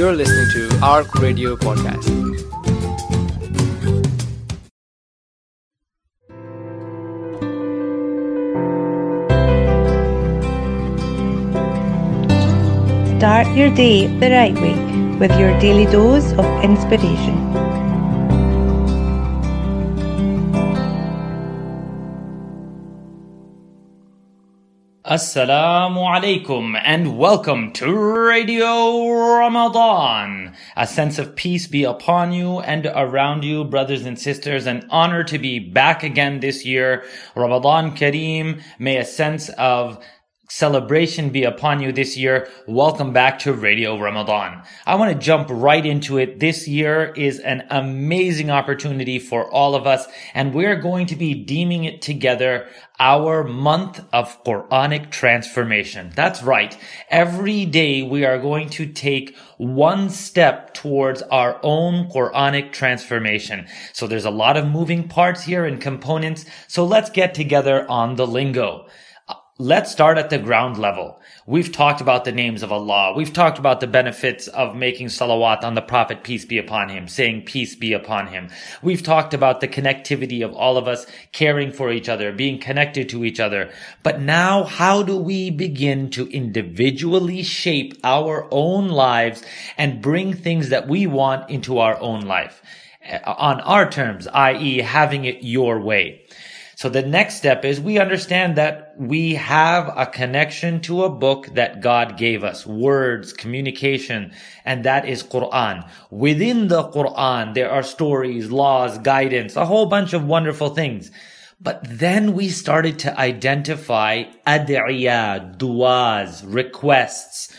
You're listening to ARC Radio Podcast. Start your day the right way with your daily dose of inspiration. Assalamu alaikum and welcome to Radio Ramadan. A sense of peace be upon you and around you, brothers and sisters. An honor to be back again this year. Ramadan Kareem. May a sense of celebration be upon you this year. Welcome back to Radio Ramadan. I want to jump right into it. This year is an amazing opportunity for all of us, and we're going to be deeming it together our month of Quranic transformation. That's right. Every day we are going to take one step towards our own Quranic transformation. So there's a lot of moving parts here and components. So let's get together on the lingo. Let's start at the ground level. We've talked about the names of Allah. We've talked about the benefits of making salawat on the Prophet, peace be upon him, saying peace be upon him. We've talked about the connectivity of all of us caring for each other, being connected to each other. But now, how do we begin to individually shape our own lives and bring things that we want into our own life? Uh, on our terms, i.e. having it your way. So the next step is we understand that we have a connection to a book that God gave us, words, communication, and that is Quran. Within the Quran, there are stories, laws, guidance, a whole bunch of wonderful things. But then we started to identify ad'iyah, du'as, requests,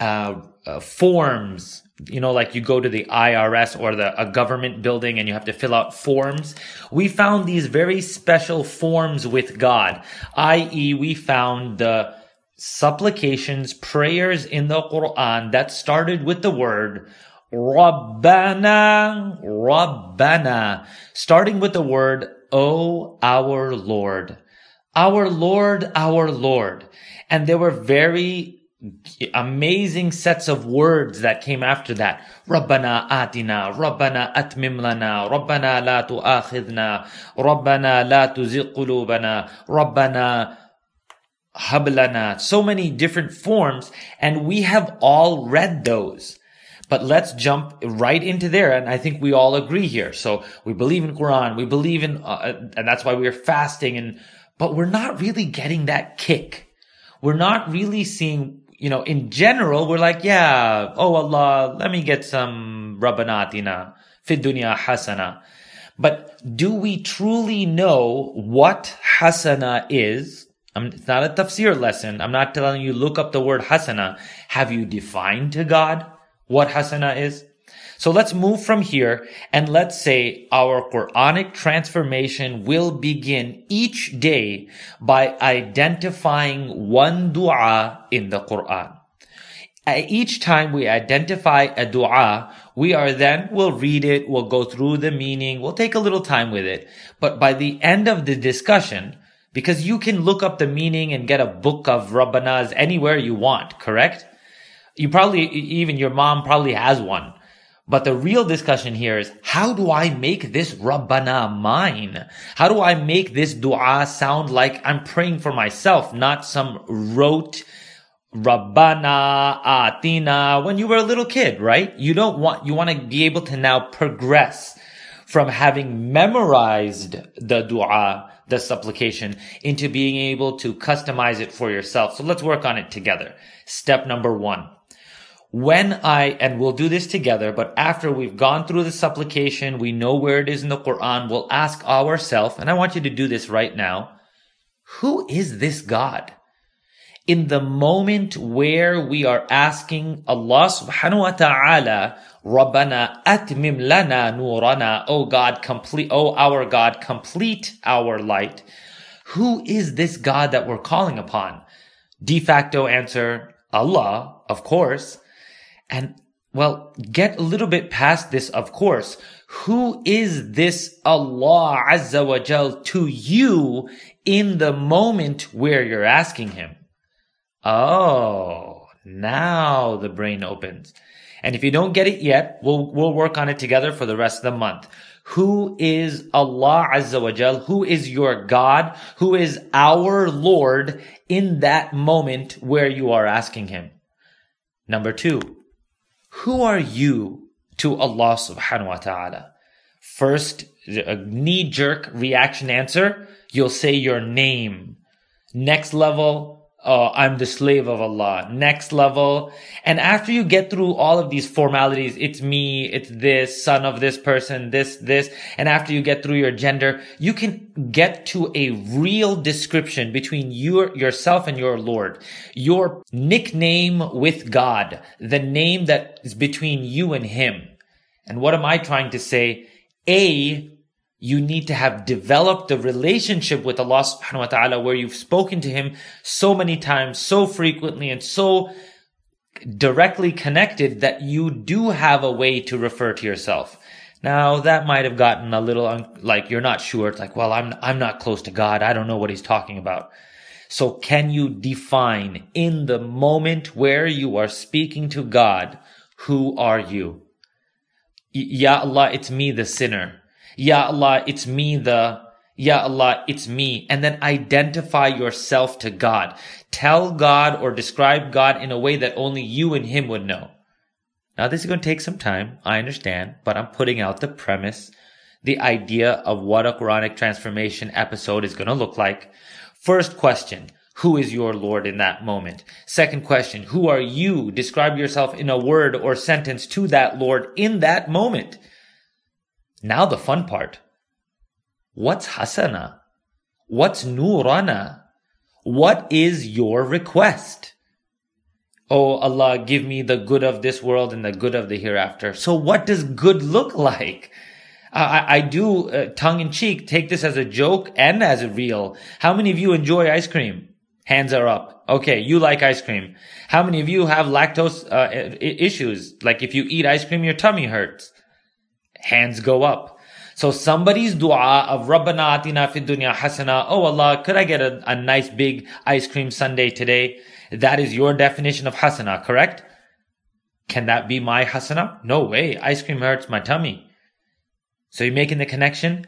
uh, uh, forms, you know, like you go to the IRS or the a government building and you have to fill out forms. We found these very special forms with God, i.e., we found the supplications, prayers in the Quran that started with the word Rabbana, Rabbana, starting with the word, O our Lord, our Lord, our Lord. And there were very amazing sets of words that came after that. Rabbana atina, Rabbana atmim lana, Rabbana la tu'akhidna, Rabbana la tuzigh qulubana, Rabbana hablana. So many different forms, and we have all read those. But let's jump right into there. And I think we all agree here. So we believe in Quran. We believe in, uh, and that's why we're fasting and, but we're not really getting that kick. We're not really seeing you know, in general, we're like, yeah, oh Allah, let me get some rabbanatina, fid dunya hasana. But do we truly know what hasana is? I'm, it's not a tafsir lesson. I'm not telling you look up the word hasana. Have you defined to God what hasana is? So let's move from here and let's say our Quranic transformation will begin each day by identifying one dua in the Quran. At each time we identify a dua, we are then, we'll read it, we'll go through the meaning, we'll take a little time with it. But by the end of the discussion, because you can look up the meaning and get a book of Rabbanas anywhere you want, correct? You probably, even your mom probably has one. But the real discussion here is how do I make this Rabbana mine? How do I make this dua sound like I'm praying for myself, not some rote Rabbana Atina when you were a little kid, right? You don't want, you want to be able to now progress from having memorized the dua, the supplication, into being able to customize it for yourself. So let's work on it together. Step number one when I, and we'll do this together, but after we've gone through the supplication, we know where it is in the Quran, we'll ask ourselves, and I want you to do this right now. Who is this God? In the moment where we are asking Allah subhanahu wa ta'ala, Rabbana atmim lana nurana, O oh God, complete, oh our God, complete our light. Who is this God that we're calling upon? De facto answer, Allah, of course. And well, get a little bit past this, of course. Who is this Allah Azza wa Jal to you in the moment where you're asking him? Oh, now the brain opens. And if you don't get it yet, we'll, we'll work on it together for the rest of the month. Who is Allah Azza wa Jal? Who is your God? Who is our Lord in that moment where you are asking Him? Number two, who are you to Allah subhanahu wa ta'ala? First, a knee jerk reaction answer, you'll say your name. Next level, oh, I'm the slave of Allah. Next level. And after you get through all of these formalities, it's me, it's this, son of this person, this, this. And after you get through your gender, you can get to a real description between your, yourself and your Lord. Your nickname with God. The name that is between you and Him. And what am I trying to say? A, you need to have developed the relationship with Allah subhanahu wa ta'ala where you've spoken to Him so many times, so frequently, and so directly connected that you do have a way to refer to yourself. Now that might have gotten a little un- like you're not sure. It's like, well, I'm I'm not close to God. I don't know what He's talking about. So can you define in the moment where you are speaking to God, who are you? Ya Allah, it's me, the sinner. Ya Allah, it's me, the, Ya Allah, it's me. And then identify yourself to God. Tell God or describe God in a way that only you and Him would know. Now, this is going to take some time. I understand, but I'm putting out the premise, the idea of what a Quranic transformation episode is going to look like. First question. Who is your Lord in that moment? Second question, who are you? Describe yourself in a word or sentence to that Lord in that moment. Now the fun part. What's hasana? What's nurana? What is your request? Oh Allah, give me the good of this world and the good of the hereafter. So what does good look like? I, I do uh, tongue in cheek take this as a joke and as a real. How many of you enjoy ice cream? Hands are up. Okay, you like ice cream. How many of you have lactose uh, issues? Like if you eat ice cream, your tummy hurts. Hands go up. So somebody's dua of Rabbana atina fid dunya hasana. Oh Allah, could I get a, a nice big ice cream sundae today? That is your definition of hasana, correct? Can that be my hasana? No way. Ice cream hurts my tummy. So you're making the connection?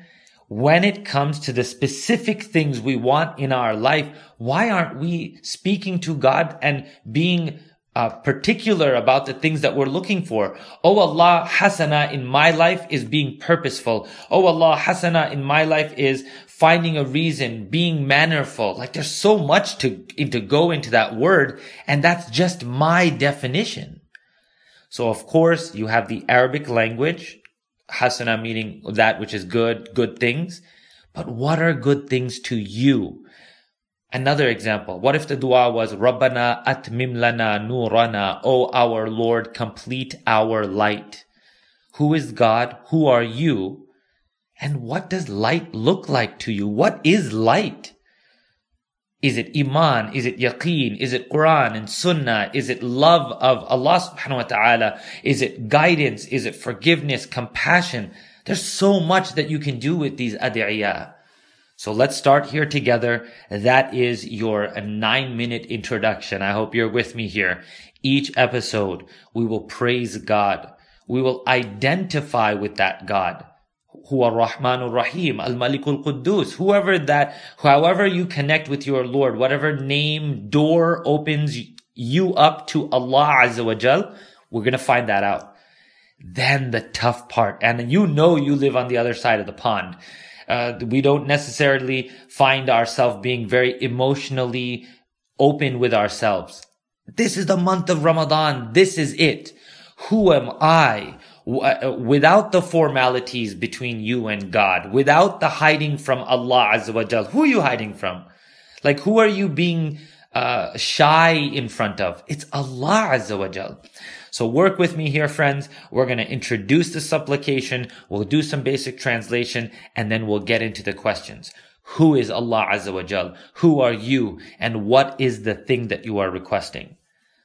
when it comes to the specific things we want in our life, why aren't we speaking to God and being uh, particular about the things that we're looking for. Oh Allah, hasana in my life is being purposeful. Oh Allah, hasana in my life is finding a reason, being mannerful. Like there's so much to, to go into that word. And that's just my definition. So of course you have the Arabic language hasana meaning that which is good, good things. But what are good things to you? Another example. What if the dua was Rabbana atmim lana nurana, O our Lord, complete our light. Who is God? Who are you? And what does light look like to you? What is light? Is it Iman? Is it Yaqeen? Is it Quran and Sunnah? Is it love of Allah subhanahu wa ta'ala? Is it guidance? Is it forgiveness, compassion? There's so much that you can do with these adiyah. So let's start here together. That is your nine minute introduction. I hope you're with me here. Each episode, we will praise God. We will identify with that God. Huwa Rahmanur Rahim, Al Malikul Quddus, whoever that, however you connect with your Lord, whatever name door opens you up to Allah Azza wa Jal, we're going to find that out. Then the tough part, and you know you live on the other side of the pond. Uh, we don't necessarily find ourselves being very emotionally open with ourselves. This is the month of Ramadan. This is it. Who am I? Uh, without the formalities between you and God, without the hiding from Allah Azza wa Jal. Who are you hiding from? Like, who are you being uh, shy in front of? It's Allah Azza wa Jal. So work with me here, friends. We're going to introduce the supplication. We'll do some basic translation and then we'll get into the questions. Who is Allah Azza wa Jal? Who are you? And what is the thing that you are requesting?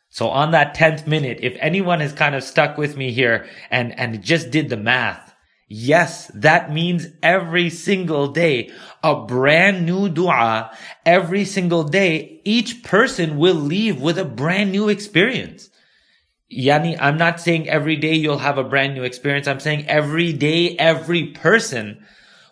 So on that 10th minute, if anyone has kind of stuck with me here and, and just did the math, yes, that means every single day, a brand new dua, every single day, each person will leave with a brand new experience. Yani, I'm not saying every day you'll have a brand new experience. I'm saying every day, every person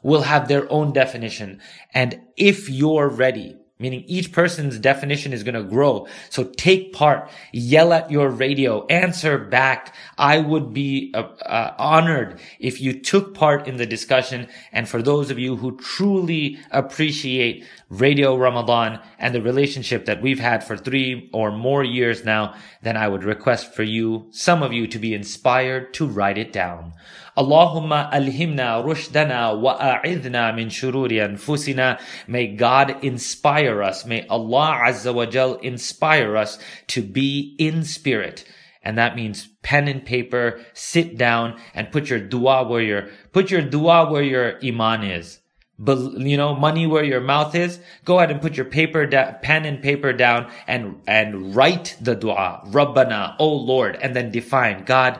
will have their own definition. And if you're ready, meaning each person's definition is going to grow. So take part, yell at your radio, answer back. I would be uh, uh, honored if you took part in the discussion. And for those of you who truly appreciate Radio Ramadan and the relationship that we've had for three or more years now, then I would request for you, some of you to be inspired to write it down. Allahumma alhimna rushdana wa a'idhna min shururi anfusina. May God inspire us. May Allah Azza wa Jal inspire us to be in spirit. And that means pen and paper, sit down and put your dua where your, put your dua where your iman is. But, you know, money where your mouth is. Go ahead and put your paper, da- pen and paper down and, and write the dua. Rabbana, oh Lord, and then define, God,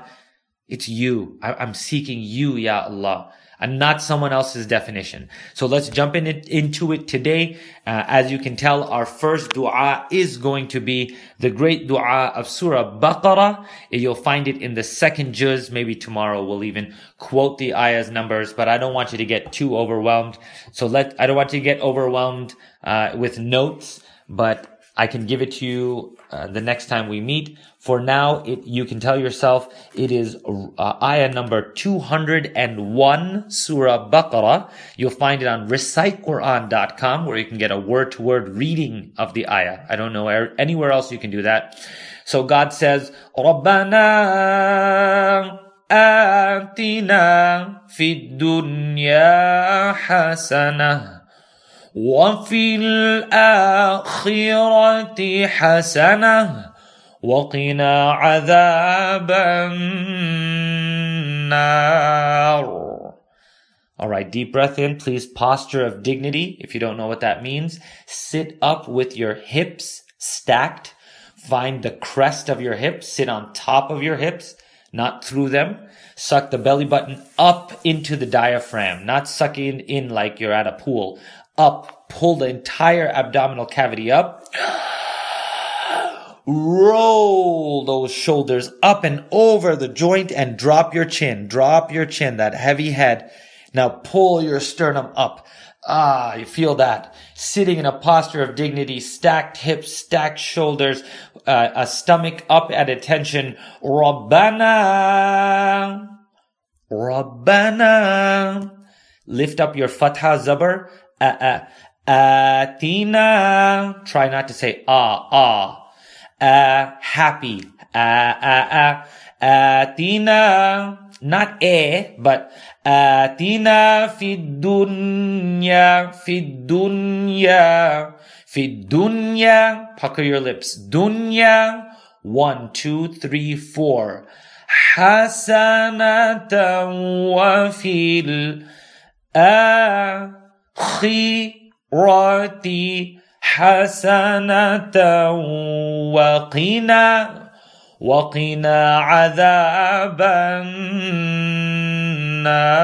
it's you. I, am seeking you, Ya Allah, and not someone else's definition. So let's jump in it, into it today. Uh, as you can tell, our first dua is going to be the great dua of Surah Baqarah. You'll find it in the second juz. Maybe tomorrow we'll even quote the ayah's numbers, but I don't want you to get too overwhelmed. So let, I don't want you to get overwhelmed, uh, with notes, but I can give it to you uh, the next time we meet. For now, it, you can tell yourself it is uh, ayah number 201, Surah Baqarah. You'll find it on recitequran.com where you can get a word to word reading of the ayah. I don't know anywhere else you can do that. So God says, رَبَّنَا آتِنَا فِي الدُّنْيَا حَسَنَةً وفي الآخرة حسنة وقنا عذاب النار All right, deep breath in. Please posture of dignity. If you don't know what that means, sit up with your hips stacked. Find the crest of your hips. Sit on top of your hips, not through them. Suck the belly button up into the diaphragm, not sucking in like you're at a pool up, pull the entire abdominal cavity up. Roll those shoulders up and over the joint and drop your chin. Drop your chin, that heavy head. Now pull your sternum up. Ah, you feel that. Sitting in a posture of dignity, stacked hips, stacked shoulders, uh, a stomach up at attention. Rabbana. Rabbana. Lift up your fatha zabar uh, uh, uh, ah, ah. atina. Try not to say ah, ah. Uh, happy. Ah, ah, ah. atina. Not eh, but atina fid dunya, fid dunya, fid dunya. Pucker your lips. Dunya. One, two, three, four. Hasanat wa fil. الآخرة خيرتي حسنة وقنا وقنا عذاب النار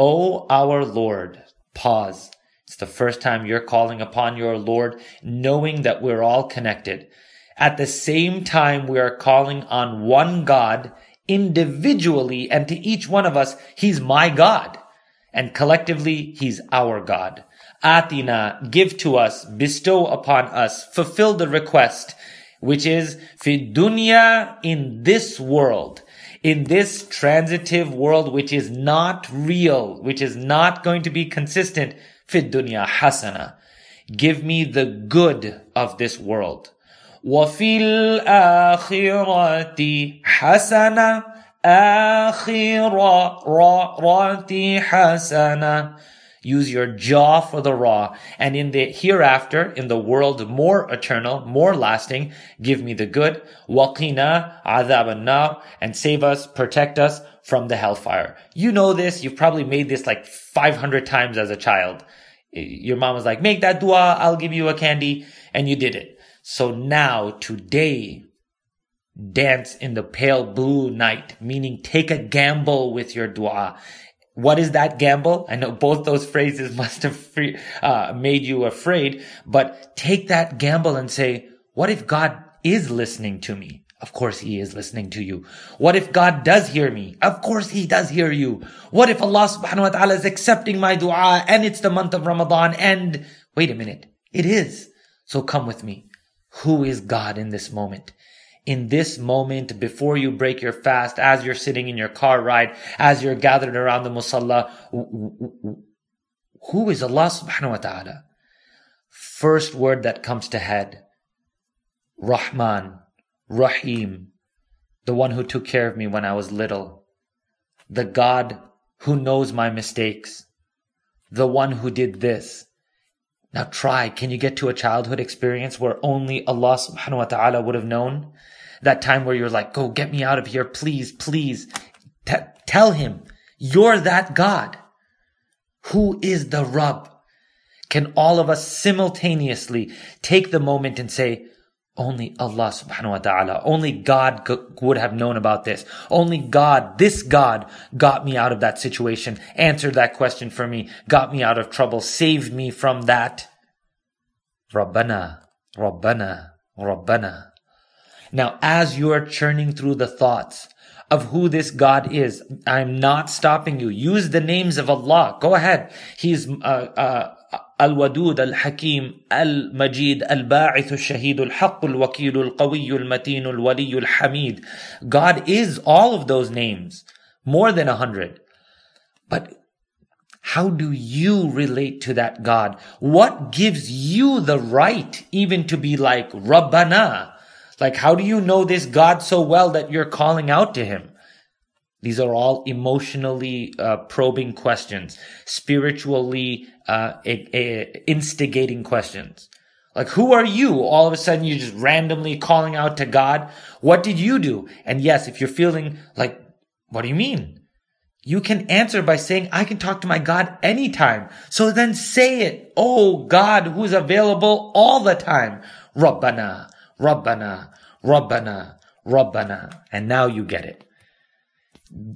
O our Lord, pause. It's the first time you're calling upon your Lord, knowing that we're all connected. At the same time, we are calling on one God individually and to each one of us, He's my God. And collectively, He's our God. Atina, give to us, bestow upon us, fulfill the request, which is fidunya in this world, in this transitive world, which is not real, which is not going to be consistent, fidunya hasana. Give me the good of this world. وفي الآخرة akhirah, ra, rati hasana. Use your jaw for the raw. And in the hereafter, in the world more eternal, more lasting, give me the good. Waqina adhab and save us, protect us from the hellfire. You know this. You've probably made this like 500 times as a child. Your mom was like, make that dua. I'll give you a candy. And you did it. So now today, dance in the pale blue night, meaning take a gamble with your dua. What is that gamble? I know both those phrases must have free, uh, made you afraid, but take that gamble and say, what if God is listening to me? Of course he is listening to you. What if God does hear me? Of course he does hear you. What if Allah subhanahu wa ta'ala is accepting my dua and it's the month of Ramadan and wait a minute. It is. So come with me. Who is God in this moment? In this moment, before you break your fast, as you're sitting in your car ride, as you're gathered around the musalla, who is Allah subhanahu wa ta'ala? First word that comes to head. Rahman, Rahim, the one who took care of me when I was little, the God who knows my mistakes, the one who did this. Now try, can you get to a childhood experience where only Allah subhanahu wa ta'ala would have known? That time where you're like, go get me out of here, please, please. T- tell him, you're that God. Who is the Rabb? Can all of us simultaneously take the moment and say, only Allah subhanahu wa ta'ala, only God would have known about this. Only God, this God got me out of that situation, answered that question for me, got me out of trouble, saved me from that. Rabbana, Rabbana, Rabbana. Now, as you are churning through the thoughts of who this God is, I'm not stopping you. Use the names of Allah. Go ahead. He's, uh, uh, الودود الحكيم المجيد الباعث الشهيد الحق الوكيل القوي المتين الولي الحميد God is all of those names more than a hundred but how do you relate to that God what gives you the right even to be like Rabbana like how do you know this God so well that you're calling out to him these are all emotionally uh, probing questions, spiritually uh, instigating questions. Like, who are you? All of a sudden, you're just randomly calling out to God. What did you do? And yes, if you're feeling like, what do you mean? You can answer by saying, I can talk to my God anytime. So then say it. Oh God, who's available all the time. Rabbana, Rabbana, Rabbana, Rabbana. And now you get it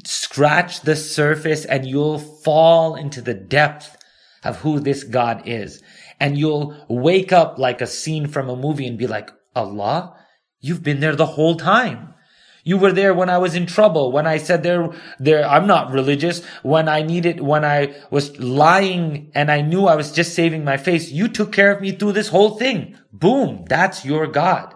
scratch the surface and you'll fall into the depth of who this God is. And you'll wake up like a scene from a movie and be like, Allah, you've been there the whole time. You were there when I was in trouble, when I said there, there, I'm not religious, when I needed, when I was lying and I knew I was just saving my face. You took care of me through this whole thing. Boom. That's your God.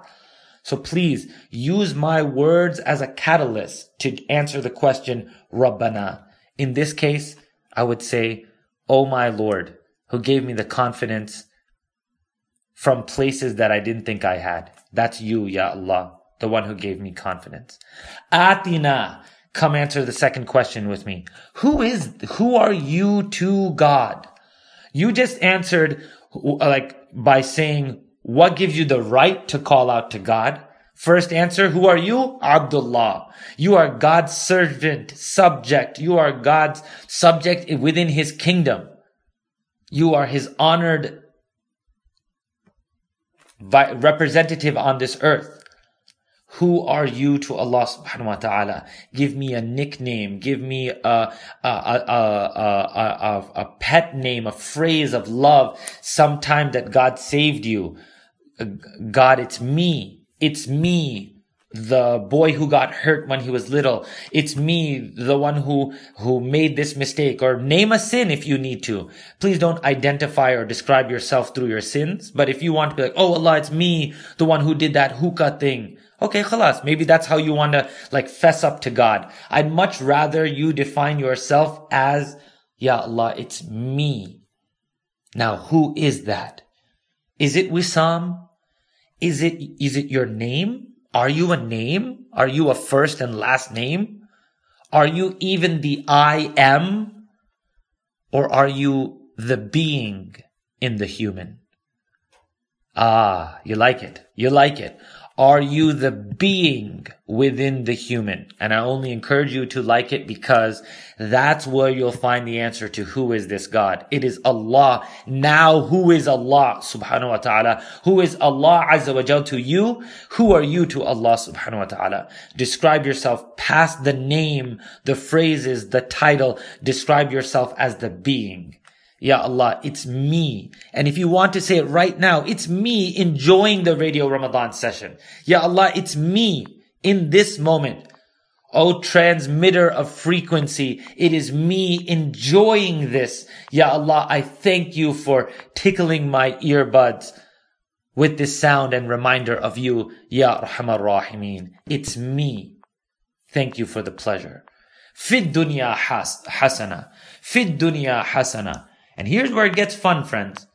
So please use my words as a catalyst to answer the question, Rabbana. In this case, I would say, Oh my Lord, who gave me the confidence from places that I didn't think I had. That's you, Ya Allah, the one who gave me confidence. Atina. Come answer the second question with me. Who is, who are you to God? You just answered like by saying, what gives you the right to call out to God? First answer, who are you? Abdullah. You are God's servant, subject. You are God's subject within his kingdom. You are his honored representative on this earth. Who are you to Allah subhanahu wa ta'ala? Give me a nickname. Give me a, a, a, a, a, pet name, a phrase of love, sometime that God saved you. God, it's me. It's me the boy who got hurt when he was little. It's me, the one who, who made this mistake or name a sin if you need to. Please don't identify or describe yourself through your sins. But if you want to be like, Oh Allah, it's me, the one who did that hookah thing. Okay, khalas. Maybe that's how you want to like fess up to God. I'd much rather you define yourself as, Ya Allah, it's me. Now, who is that? Is it Wissam? Is it, is it your name? Are you a name? Are you a first and last name? Are you even the I am? Or are you the being in the human? Ah, you like it. You like it. Are you the being within the human? And I only encourage you to like it because that's where you'll find the answer to who is this God. It is Allah. Now, who is Allah subhanahu wa ta'ala? Who is Allah azza wa jal to you? Who are you to Allah subhanahu wa ta'ala? Describe yourself past the name, the phrases, the title. Describe yourself as the being. Ya Allah, it's me. And if you want to say it right now, it's me enjoying the radio Ramadan session. Ya Allah, it's me in this moment. O transmitter of frequency, it is me enjoying this. Ya Allah, I thank you for tickling my earbuds with this sound and reminder of you, Ya Rahman Rahimeen. It's me. Thank you for the pleasure. Fid dunya has, hasana. Fid dunya hasana. And here's where it gets fun, friends.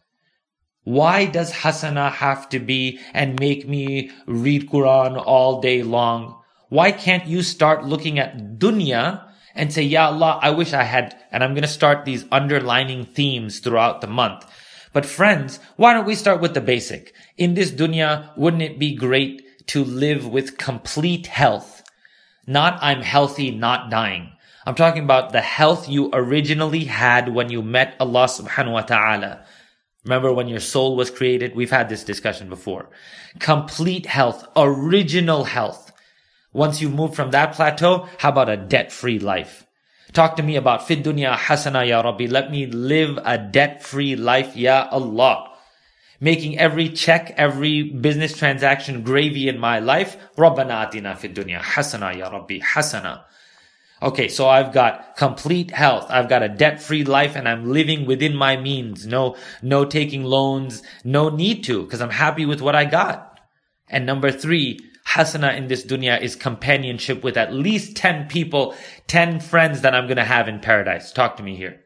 Why does hasana have to be and make me read Quran all day long? Why can't you start looking at dunya and say, Ya Allah, I wish I had, and I'm going to start these underlining themes throughout the month. But friends, why don't we start with the basic? In this dunya, wouldn't it be great to live with complete health? Not I'm healthy, not dying. I'm talking about the health you originally had when you met Allah subhanahu wa ta'ala. Remember when your soul was created? We've had this discussion before. Complete health, original health. Once you move from that plateau, how about a debt-free life? Talk to me about fid dunya hasana ya Rabbi. Let me live a debt-free life, ya Allah. Making every check, every business transaction gravy in my life. Rabbana atina fid dunya hasana ya Rabbi hasana. Okay, so I've got complete health. I've got a debt-free life and I'm living within my means. No, no taking loans. No need to because I'm happy with what I got. And number three, hasana in this dunya is companionship with at least 10 people, 10 friends that I'm going to have in paradise. Talk to me here.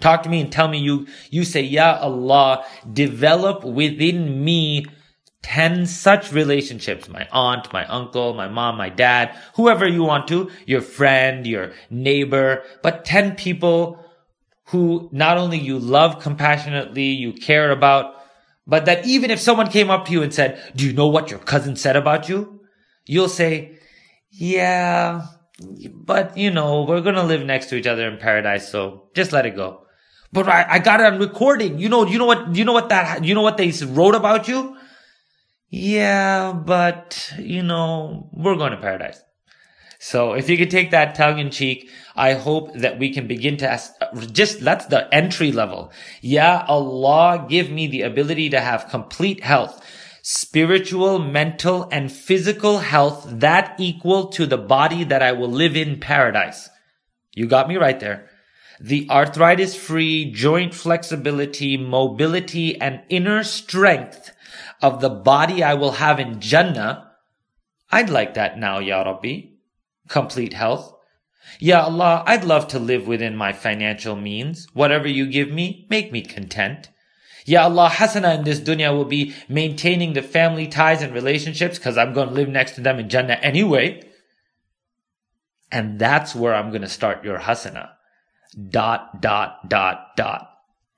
Talk to me and tell me you, you say, Ya Allah, develop within me 10 such relationships. My aunt, my uncle, my mom, my dad, whoever you want to, your friend, your neighbor, but 10 people who not only you love compassionately, you care about, but that even if someone came up to you and said, do you know what your cousin said about you? You'll say, yeah, but you know, we're going to live next to each other in paradise. So just let it go. But I, I got it on recording. You know, you know what, you know what that, you know what they wrote about you? Yeah, but you know, we're going to paradise. So if you could take that tongue in cheek, I hope that we can begin to ask, just that's the entry level. Yeah, Allah give me the ability to have complete health, spiritual, mental, and physical health that equal to the body that I will live in paradise. You got me right there. The arthritis free, joint flexibility, mobility, and inner strength of the body I will have in Jannah. I'd like that now, Ya Rabbi complete health. Ya Allah, I'd love to live within my financial means. Whatever you give me, make me content. Ya Allah, hasana in this dunya will be maintaining the family ties and relationships because I'm going to live next to them in Jannah anyway. And that's where I'm going to start your hasana. Dot, dot, dot, dot.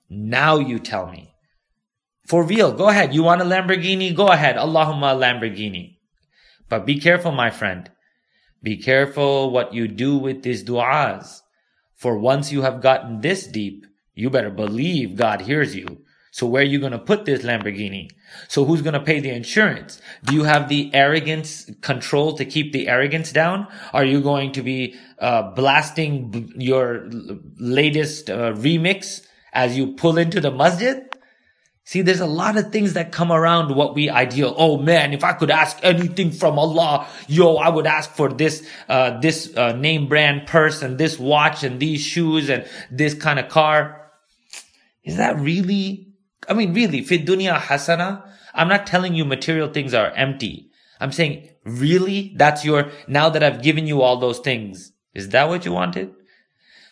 Now you tell me. For real, go ahead. You want a Lamborghini? Go ahead. Allahumma Lamborghini. But be careful, my friend. Be careful what you do with these du'as. For once you have gotten this deep, you better believe God hears you. So where are you going to put this Lamborghini? So who's going to pay the insurance? Do you have the arrogance control to keep the arrogance down? Are you going to be uh, blasting b- your latest uh, remix as you pull into the masjid? See, there's a lot of things that come around what we ideal. Oh man, if I could ask anything from Allah, yo, I would ask for this, uh, this, uh, name brand purse and this watch and these shoes and this kind of car. Is that really, I mean, really, fit dunya hasana? I'm not telling you material things are empty. I'm saying, really? That's your, now that I've given you all those things, is that what you wanted?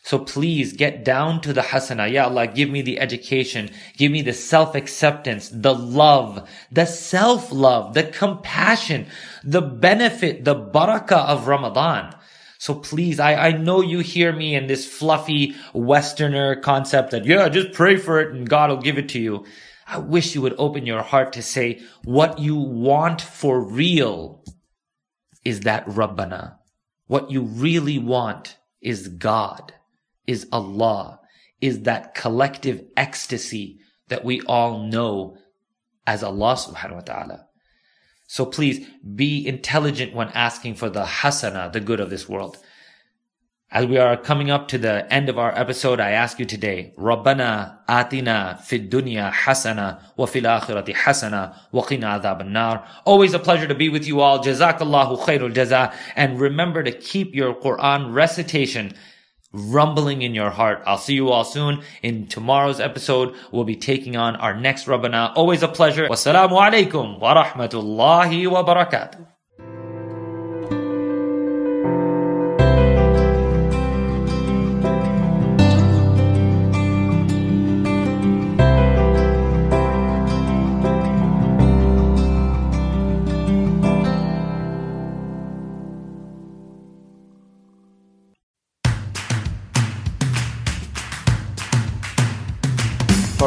So please get down to the hasana. Ya Allah, give me the education. Give me the self-acceptance, the love, the self-love, the compassion, the benefit, the barakah of Ramadan. So please, I, I know you hear me in this fluffy Westerner concept that, yeah, just pray for it and God will give it to you. I wish you would open your heart to say what you want for real is that Rabbana. What you really want is God is Allah, is that collective ecstasy that we all know as Allah subhanahu wa ta'ala. So please be intelligent when asking for the hasana, the good of this world. As we are coming up to the end of our episode, I ask you today, Rabbana atina fid dunya hasana wa fil akhirati hasana wa qina adhab nar Always a pleasure to be with you all. Jazakallahu khairul jaza. And remember to keep your Quran recitation rumbling in your heart. I'll see you all soon. In tomorrow's episode, we'll be taking on our next Rabbana. Always a pleasure. Wassalamu alaikum wa rahmatullahi wa barakatuh.